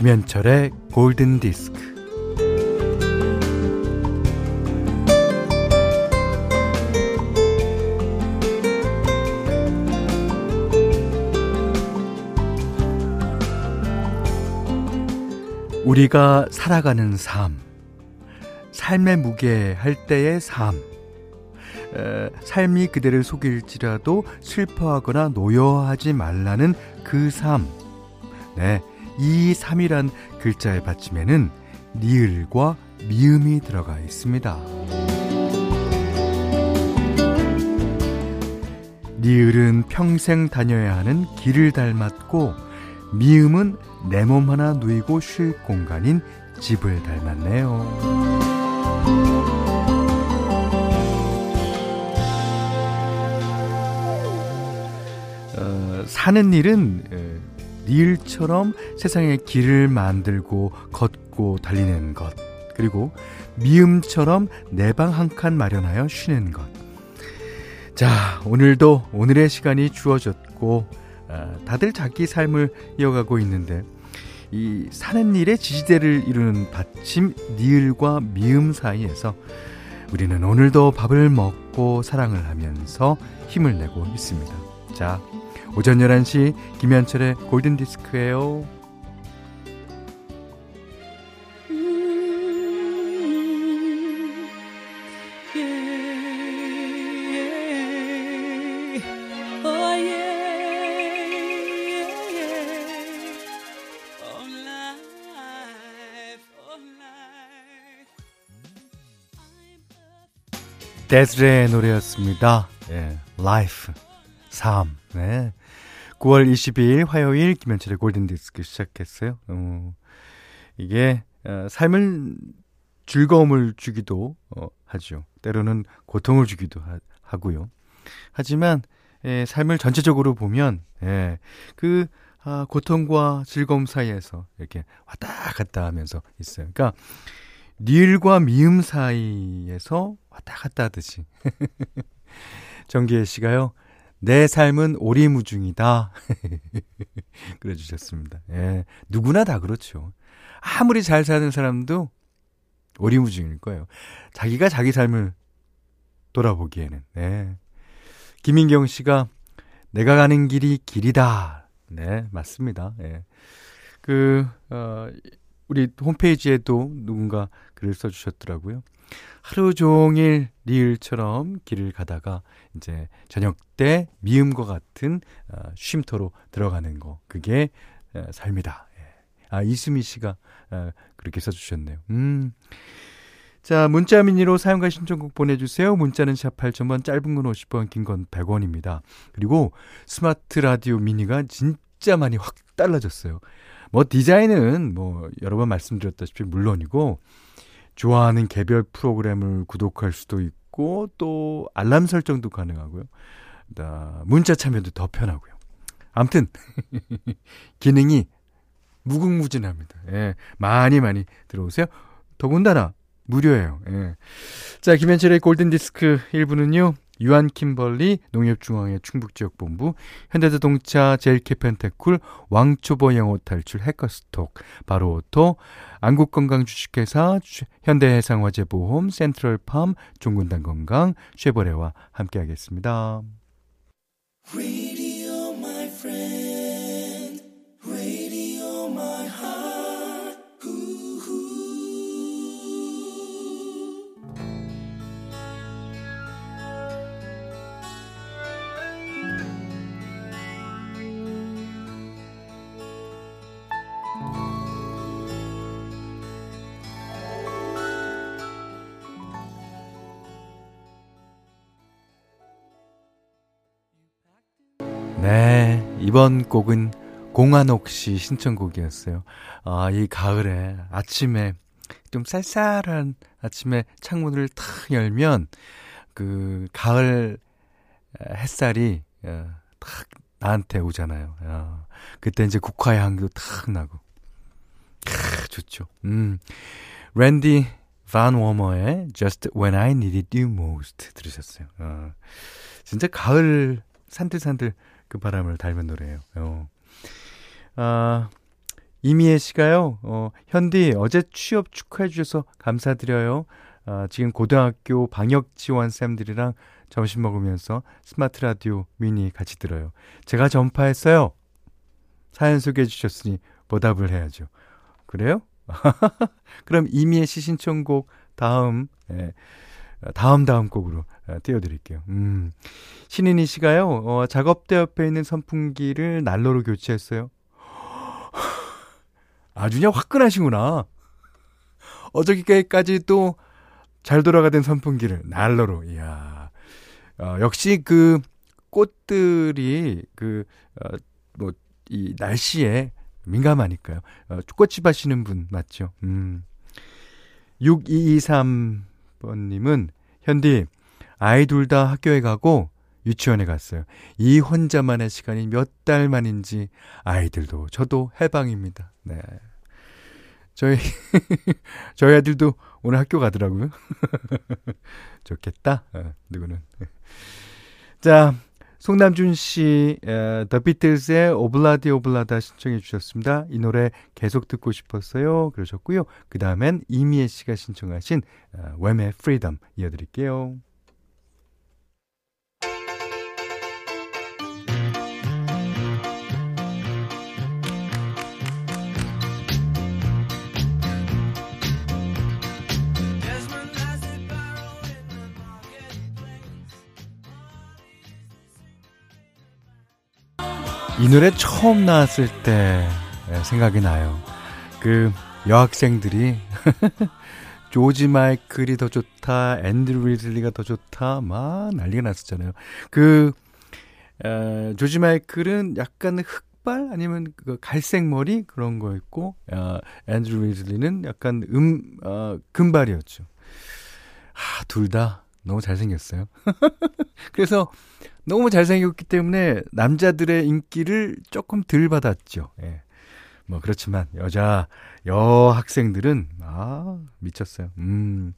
김현철의 골든 디스크. 우리가 살아가는 삶, 삶의 무게 할 때의 삶, 에, 삶이 그대를 속일지라도 슬퍼하거나 노여하지 말라는 그 삶. 네, 이 삶이란 글자의 받침에는 니을과 미음이 들어가 있습니다. 니을은 평생 다녀야 하는 길을 닮았고 미음은 내 몸 하나 누이고 쉴 공간인 집을 닮았네요. 어, 사는 일은 니을처럼 세상에 길을 만들고 걷고 달리는 것 그리고 미음처럼 내 방 한 칸 마련하여 쉬는 것. 자, 오늘도 오늘의 시간이 주어졌고 아, 다들 자기 삶을 이어가고 있는데 이 사는 일에 지지대를 이루는 받침 니을과 미음 사이에서 우리는 오늘도 밥을 먹고 사랑을 하면서 힘을 내고 있습니다. 자, 오전 11시 김현철의 골든디스크예요. 데즈레의 노래였습니다. 예, Life, 삶. 네. 9월 22일 화요일 김현철의 골든디스크 시작했어요. 어, 이게 어, 삶을 즐거움을 주기도 어, 하죠. 때로는 고통을 주기도 하, 고요 하지만 예, 삶을 전체적으로 보면 예, 그 아, 고통과 즐거움 사이에서 이렇게 왔다 갔다 하면서 있어요. 그러니까 니을과 미음 사이에서 왔다 갔다 하듯이. 정기혜 씨가요, 내 삶은 오리무중이다. 그래 주셨습니다. 예. 누구나 다 그렇죠. 아무리 잘 사는 사람도 오리무중일 거예요. 자기가 자기 삶을 돌아보기에는. 네. 김인경 씨가 내가 가는 길이 길이다. 네, 맞습니다. 예. 그, 어, 우리 홈페이지에도 누군가 글을 써주셨더라고요. 하루 종일 리을처럼 길을 가다가 이제 저녁 때 미음과 같은 어, 쉼터로 들어가는 거. 그게 어, 삶이다. 예. 아, 이수미 씨가 어, 그렇게 써주셨네요. 음. 자, 문자 미니로 사용과 신청곡 보내주세요. 문자는 샵 8000번, 짧은 건 50원, 긴건 100원입니다. 그리고 스마트 라디오 미니가 진짜 많이 확 달라졌어요. 뭐 디자인은 뭐 여러 번 말씀드렸다시피 물론이고 좋아하는 개별 프로그램을 구독할 수도 있고 또 알람 설정도 가능하고요. 문자 참여도 더 편하고요. 아무튼 기능이 무궁무진합니다. 예, 많이 많이 들어오세요. 더군다나 무료예요. 예. 자, 김현철의 골든 디스크 1부는요. 유한 킴벌리 농협중앙회 충북지역본부 현대자동차 제일캐펜테쿨 왕초보 영어 탈출 해커스톡 바로오토 안국건강주식회사 현대해상화재보험 센트럴팜 종군당 건강 쉐보레와 함께하겠습니다. 네, 이번 곡은 공한옥 씨 신청곡이었어요. 아, 이 가을에 아침에 좀 쌀쌀한 아침에 창문을 탁 열면 그 가을 햇살이 어, 탁 나한테 오잖아요. 아, 그때 이제 국화의 향도 탁 나고. 크, 좋죠. 음. 랜디 반 워머의 Just When I Needed You Most 들으셨어요. 어, 진짜 가을 산들산들 그 바람을 닮은 노래예요. 어. 아, 이미애 씨가요, 어, 현디, 어제 취업 축하해 주셔서 감사드려요. 어, 지금 고등학교 방역 지원 쌤들이랑 점심 먹으면서 스마트 라디오 미니 같이 들어요. 제가 전파했어요. 사연 소개해 주셨으니 보답을 해야죠. 그래요? 그럼 이미의 시신청곡 다음, 예, 다음 다음 곡으로 어, 띄워드릴게요. 음. 신인이 씨가요, 어, 작업대 옆에 있는 선풍기를 난로로 교체했어요. 아주 그냥 화끈하시구나. 어저께까지 또 잘 돌아가던 선풍기를 난로로, 이야. 어, 역시 그 꽃들이 그, 어, 뭐, 이 날씨에 민감하니까요. 어, 꽃집 하시는 분 맞죠? 음. 6223 번님은 현디, 아이 둘 다 학교에 가고 유치원에 갔어요. 이 혼자만의 시간이 몇 달 만인지 아이들도 저도 해방입니다. 네. 저희, 저희 아들도 오늘 학교 가더라고요. 좋겠다. 어, 누구는. 자, 송남준 씨, 어, 더 비틀즈의 오블라디 오블라다 신청해 주셨습니다. 이 노래 계속 듣고 싶었어요. 그러셨고요. 그 다음엔 이미애 씨가 신청하신 어, 웸의 프리덤 이어드릴게요. 이 노래 처음 나왔을 때 생각이 나요. 그 여학생들이 조지 마이클이 더 좋다, 앤드루 리즐리가 더 좋다, 막 난리가 났었잖아요. 그 에, 조지 마이클은 약간 흑발 아니면 그 갈색 머리 그런 거였고, 어, 앤드루 리즐리는 약간 음 어, 금발이었죠. 아, 둘 다 너무 잘생겼어요. 그래서 너무 잘생겼기 때문에 남자들의 인기를 조금 덜 받았죠. 예. 뭐 그렇지만 여자 여학생들은 아 미쳤어요. 음.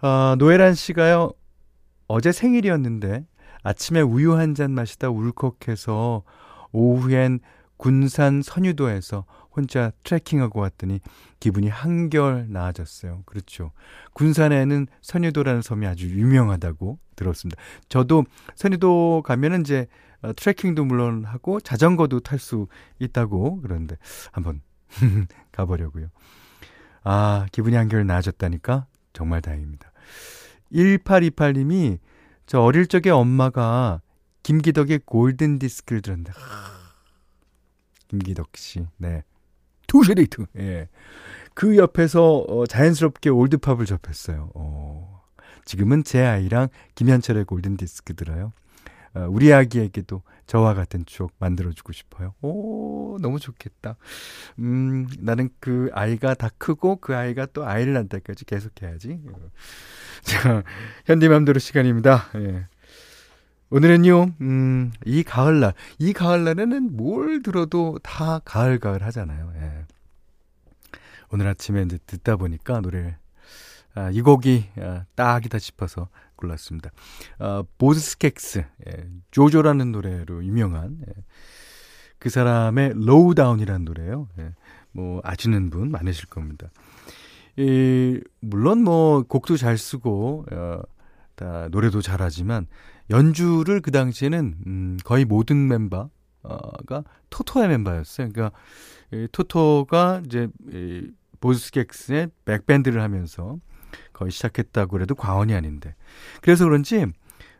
아, 노예란 씨가요. 어제 생일이었는데 아침에 우유 한 잔 마시다 울컥해서 오후엔 군산 선유도에서 혼자 트레킹하고 왔더니 기분이 한결 나아졌어요. 그렇죠. 군산에는 선유도라는 섬이 아주 유명하다고 들었습니다. 저도 선유도 가면은 이제 어, 트레킹도 물론 하고 자전거도 탈 수 있다고 그러는데 한번 가보려고요. 아, 기분이 한결 나아졌다니까 정말 다행입니다. 1828님이 저 어릴 적에 엄마가 김기덕의 골든 디스크를 들었는데 김기덕 씨. 네. 두시의 데이트. 예. 그 옆에서 어, 자연스럽게 old pop을 접했어요. 어. 지금은 제 아이랑 김현철의 골든 디스크 들어요. 어, 우리 아기에게도 저와 같은 추억 만들어주고 싶어요. 오, 너무 좋겠다. 음, 나는 그 아이가 다 크고 그 아이가 또 아이를 낳을 때까지 계속 해야지. 자, 현디맘대로 시간입니다. 예. 오늘은요, 음, 이 가을날, 이 가을날에는 뭘 들어도 다 가을가을 하잖아요. 예. 오늘 아침에 이제 듣다 보니까 노래를, 아, 이 곡이 아, 딱이다 싶어서 골랐습니다. 아, 보즈 스캑스, 예, Jojo라는 노래로 유명한, 예, 그 사람의 Lowdown이라는 노래예요. 예, 뭐, 아시는 분 많으실 겁니다. 이, 물론 뭐, 곡도 잘 쓰고, 어, 다 노래도 잘하지만, 연주를 그 당시에는 음, 거의 모든 멤버가 토토의 멤버였어요. 그러니까 이 토토가 이제 이 보즈 스캑스의 back band를 하면서 거의 시작했다고 그래도 과언이 아닌데. 그래서 그런지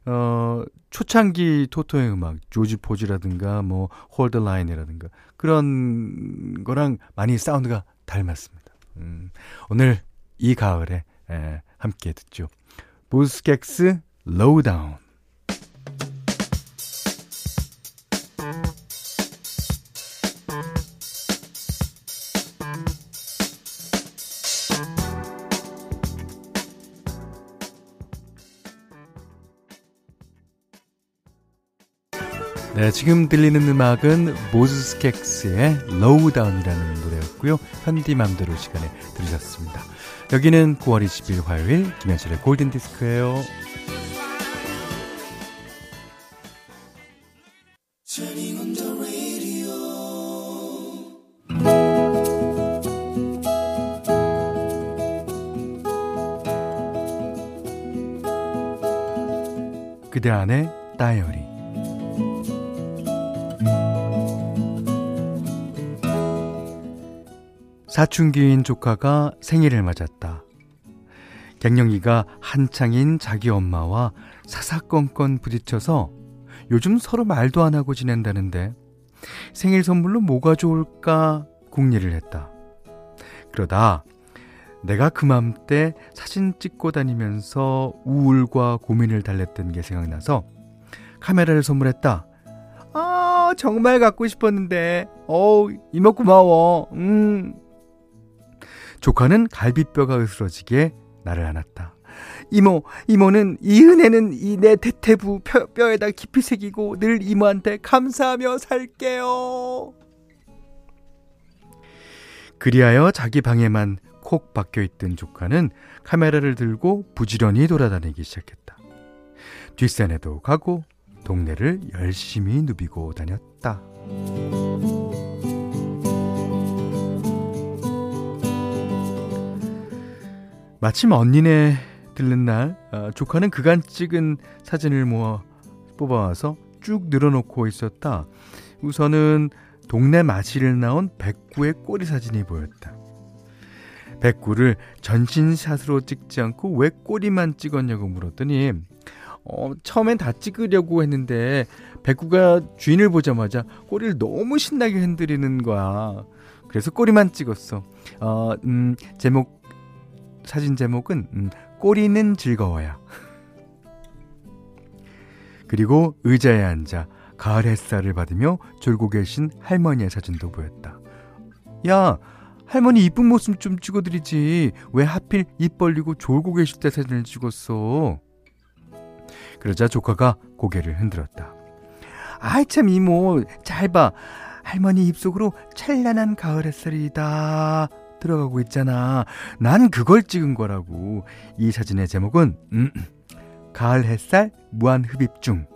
어 초창기 토토의 음악 조지 포즈라든가 뭐 Hold the Line이라든가 그런 거랑 많이 사운드가 닮았습니다. 음, 오늘 이 가을에 에, 함께 듣죠. 보즈 스캑스 Lowdown 네, 지금 들리는 음악은 보즈 스캑스의 Lowdown이라는 노래였고요. 현디맘대로 시간에 들으셨습니다. 여기는 9월 20일 화요일 김현철의 골든디스크예요. 그대 안에 다이어리 사춘기인 조카가 생일을 맞았다. 갱년기가 한창인 자기 엄마와 사사건건 부딪혀서 요즘 서로 말도 안 하고 지낸다는데 생일 선물로 뭐가 좋을까 궁리를 했다. 그러다 내가 그 맘때 사진 찍고 다니면서 우울과 고민을 달랬던 게 생각나서 카메라를 선물했다. 아, 정말 갖고 싶었는데. 어우, 이모 고마워. 음. 조카는 갈비뼈가 으스러지게 나를 안았다. 이모, 이모는 이 은혜는 이 내 대퇴부 뼈, 뼈에다 깊이 새기고 늘 이모한테 감사하며 살게요. 그리하여 자기 방에만 콕 박혀 있던 조카는 카메라를 들고 부지런히 돌아다니기 시작했다. 뒷산에도 가고 동네를 열심히 누비고 다녔다. 마침 언니네 들른 날 어, 조카는 그간 찍은 사진을 모아 뽑아와서 쭉 늘어놓고 있었다. 우선은 동네 마실을 나온 백구의 꼬리 사진이 보였다. 백구를 전신샷으로 찍지 않고 왜 꼬리만 찍었냐고 물었더니 어, 처음엔 다 찍으려고 했는데 백구가 주인을 보자마자 꼬리를 너무 신나게 흔들리는 거야. 그래서 꼬리만 찍었어. 어, 음, 제목 사진 제목은 음, 꼬리는 즐거워야. 그리고 의자에 앉아 가을 햇살을 받으며 졸고 계신 할머니의 사진도 보였다. 야, 할머니 이쁜 모습 좀 찍어드리지. 왜 하필 입 벌리고 졸고 계실 때 사진을 찍었어? 그러자 조카가 고개를 흔들었다. 아이 참 이모 잘 봐. 할머니 입속으로 찬란한 가을 햇살이다 들어가고 있잖아. 난 그걸 찍은 거라고. 이 사진의 제목은 음, 가을 햇살 무한 흡입 중.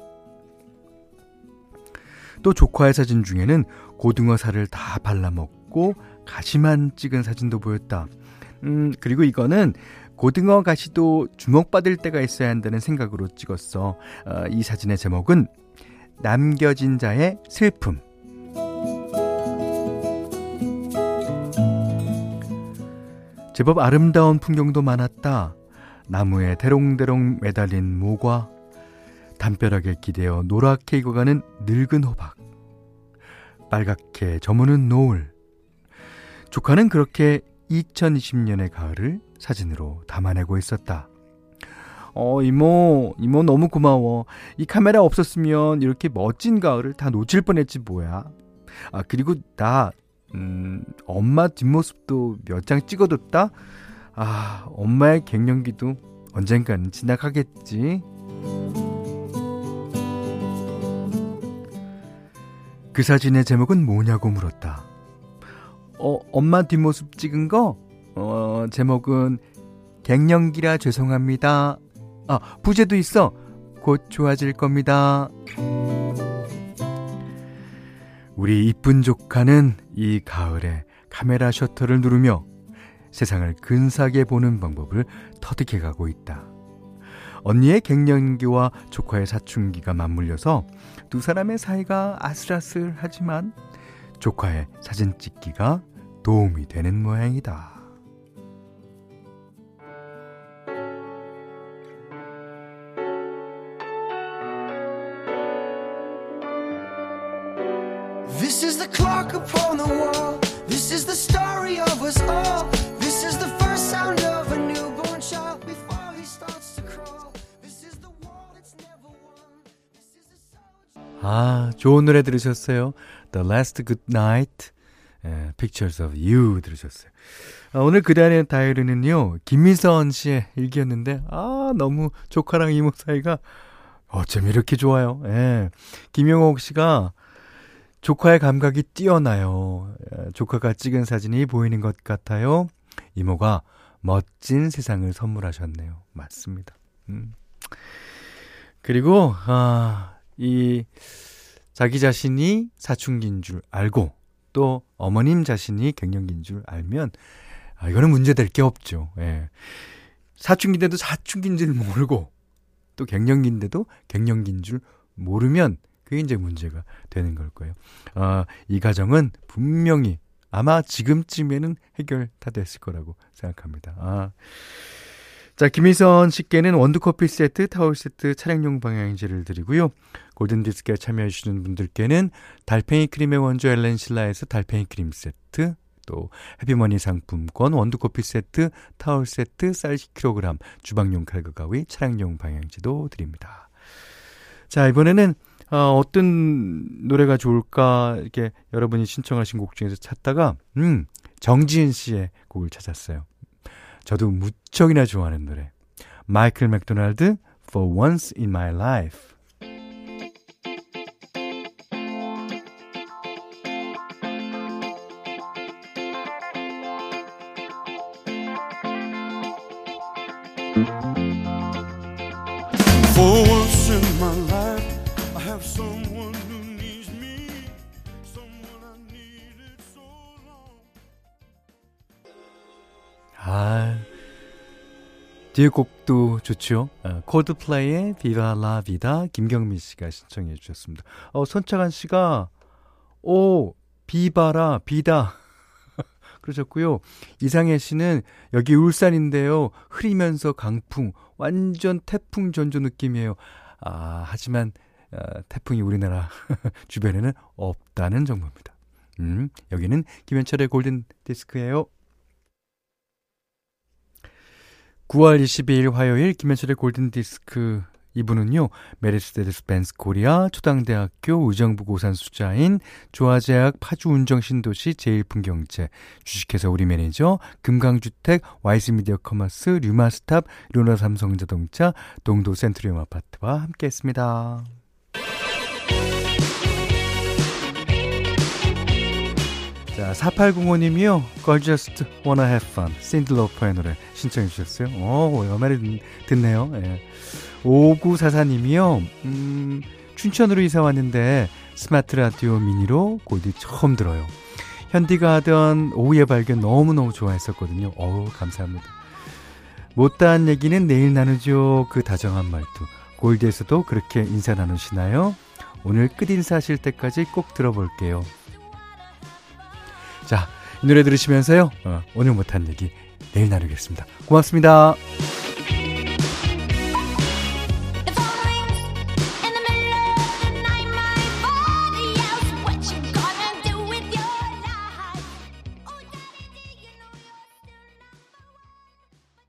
또 조카의 사진 중에는 고등어 살을 다 발라먹고 가시만 찍은 사진도 보였다. 음, 그리고 이거는 고등어 가시도 주목받을 때가 있어야 한다는 생각으로 찍었어. 어, 이 사진의 제목은 남겨진 자의 슬픔. 제법 아름다운 풍경도 많았다. 나무에 대롱대롱 매달린 모과, 담벼락에 기대어 노랗게 익어가는 늙은 호박, 빨갛게 저무는 노을, 조카는 그렇게 2020년의 가을을 사진으로 담아내고 있었다. 어, 이모, 이모 너무 고마워. 이 카메라 없었으면 이렇게 멋진 가을을 다 놓칠 뻔했지 뭐야. 아, 그리고 나, 음, 엄마 뒷모습도 몇 장 찍어뒀다? 아, 엄마의 갱년기도 언젠가는 지나가겠지. 그 사진의 제목은 뭐냐고 물었다. 어, 엄마 뒷모습 찍은 거? 어, 제목은 갱년기라 죄송합니다. 아, 부제도 있어. 곧 좋아질 겁니다. 우리 이쁜 조카는 이 가을에 카메라 셔터를 누르며 세상을 근사하게 보는 방법을 터득해 가고 있다. 언니의 갱년기와 조카의 사춘기가 맞물려서 두 사람의 사이가 아슬아슬하지만 조카의 사진 찍기가 도움이 되는 모양이다. This is the clock upon the wall. This is the story of us all. This is the first sound of a newborn child before he starts to crawl. This is the war that's never won. This is the soldier. 아, 좋은 노래 들으셨어요? The Last Good Night. 예, Pictures of You 들으셨어요. 아, 오늘 그대안의 다이어리는요, 김미선 씨의 일기였는데, 아, 너무 조카랑 이모 사이가 어쩜 이렇게 좋아요. 예. 김영옥 씨가 조카의 감각이 뛰어나요. 예, 조카가 찍은 사진이 보이는 것 같아요. 이모가 멋진 세상을 선물하셨네요. 맞습니다. 음. 그리고, 아, 이, 자기 자신이 사춘기인 줄 알고, 또 어머님 자신이 갱년기인 줄 알면 아, 이거는 문제될 게 없죠. 예. 사춘기 때도 사춘기인 줄 모르고 또 갱년기인데도 갱년기인 줄 모르면 그게 이제 문제가 되는 걸 거예요. 아, 이 가정은 분명히 아마 지금쯤에는 해결 다 됐을 거라고 생각합니다. 아. 자, 김희선 씨께는 원두커피 세트, 타월 세트, 차량용 방향제를 드리고요. 골든디스크에 참여해주시는 분들께는 달팽이 크림의 원조 엘렌실라에서 달팽이 크림 세트, 또 해피머니 상품권, 원두커피 세트, 타월 세트, 쌀 10kg, 주방용 칼과 가위, 차량용 방향제도 드립니다. 자, 이번에는 어, 어떤 노래가 좋을까 이렇게 여러분이 신청하신 곡 중에서 찾다가 음, 정지은 씨의 곡을 찾았어요. 저도 무척이나 좋아하는 노래. 마이클 맥도날드 For Once in My Life. 뒤에 곡도 좋죠. 아, 코드플레이의 비바 라 비다 김경민 씨가 신청해 주셨습니다. 어, 손창한 씨가 오 비바라 비다 그러셨고요. 이상혜 씨는 여기 울산인데요. 흐리면서 강풍, 완전 태풍 전조 느낌이에요. 아, 하지만 어, 태풍이 우리나라 주변에는 없다는 정보입니다. 음, 여기는 김현철의 골든 디스크예요. 9월 22일 화요일 김현철의 골든 디스크 이분은요, 메르세데스 벤스 코리아 초당대학교 의정부 고산 수자인 조아제약 파주운정 신도시 제일풍경채 주식회사 우리 매니저 금강주택 와이즈미디어 커머스 류마스탑 루나 삼성자동차 동도 센트리움 아파트와 함께했습니다. 자, 4805님이요. Girl Just Wanna Have Fun. 신디 로퍼의 노래 신청해 주셨어요. 오, 오랜만에 듣네요. 예. 5944님이요. 음, 춘천으로 이사 왔는데 스마트 라디오 미니로 골디 처음 들어요. 현디가 하던 오후의 발견 너무너무 좋아했었거든요. 어우, 감사합니다. 못다한 얘기는 내일 나누죠. 그 다정한 말투. 골드에서도 그렇게 인사 나누시나요? 오늘 끝인사 하실 때까지 꼭 들어볼게요. 자, 이 노래 들으시면서요. 어, 오늘 못한 얘기 내일 나누겠습니다. 고맙습니다.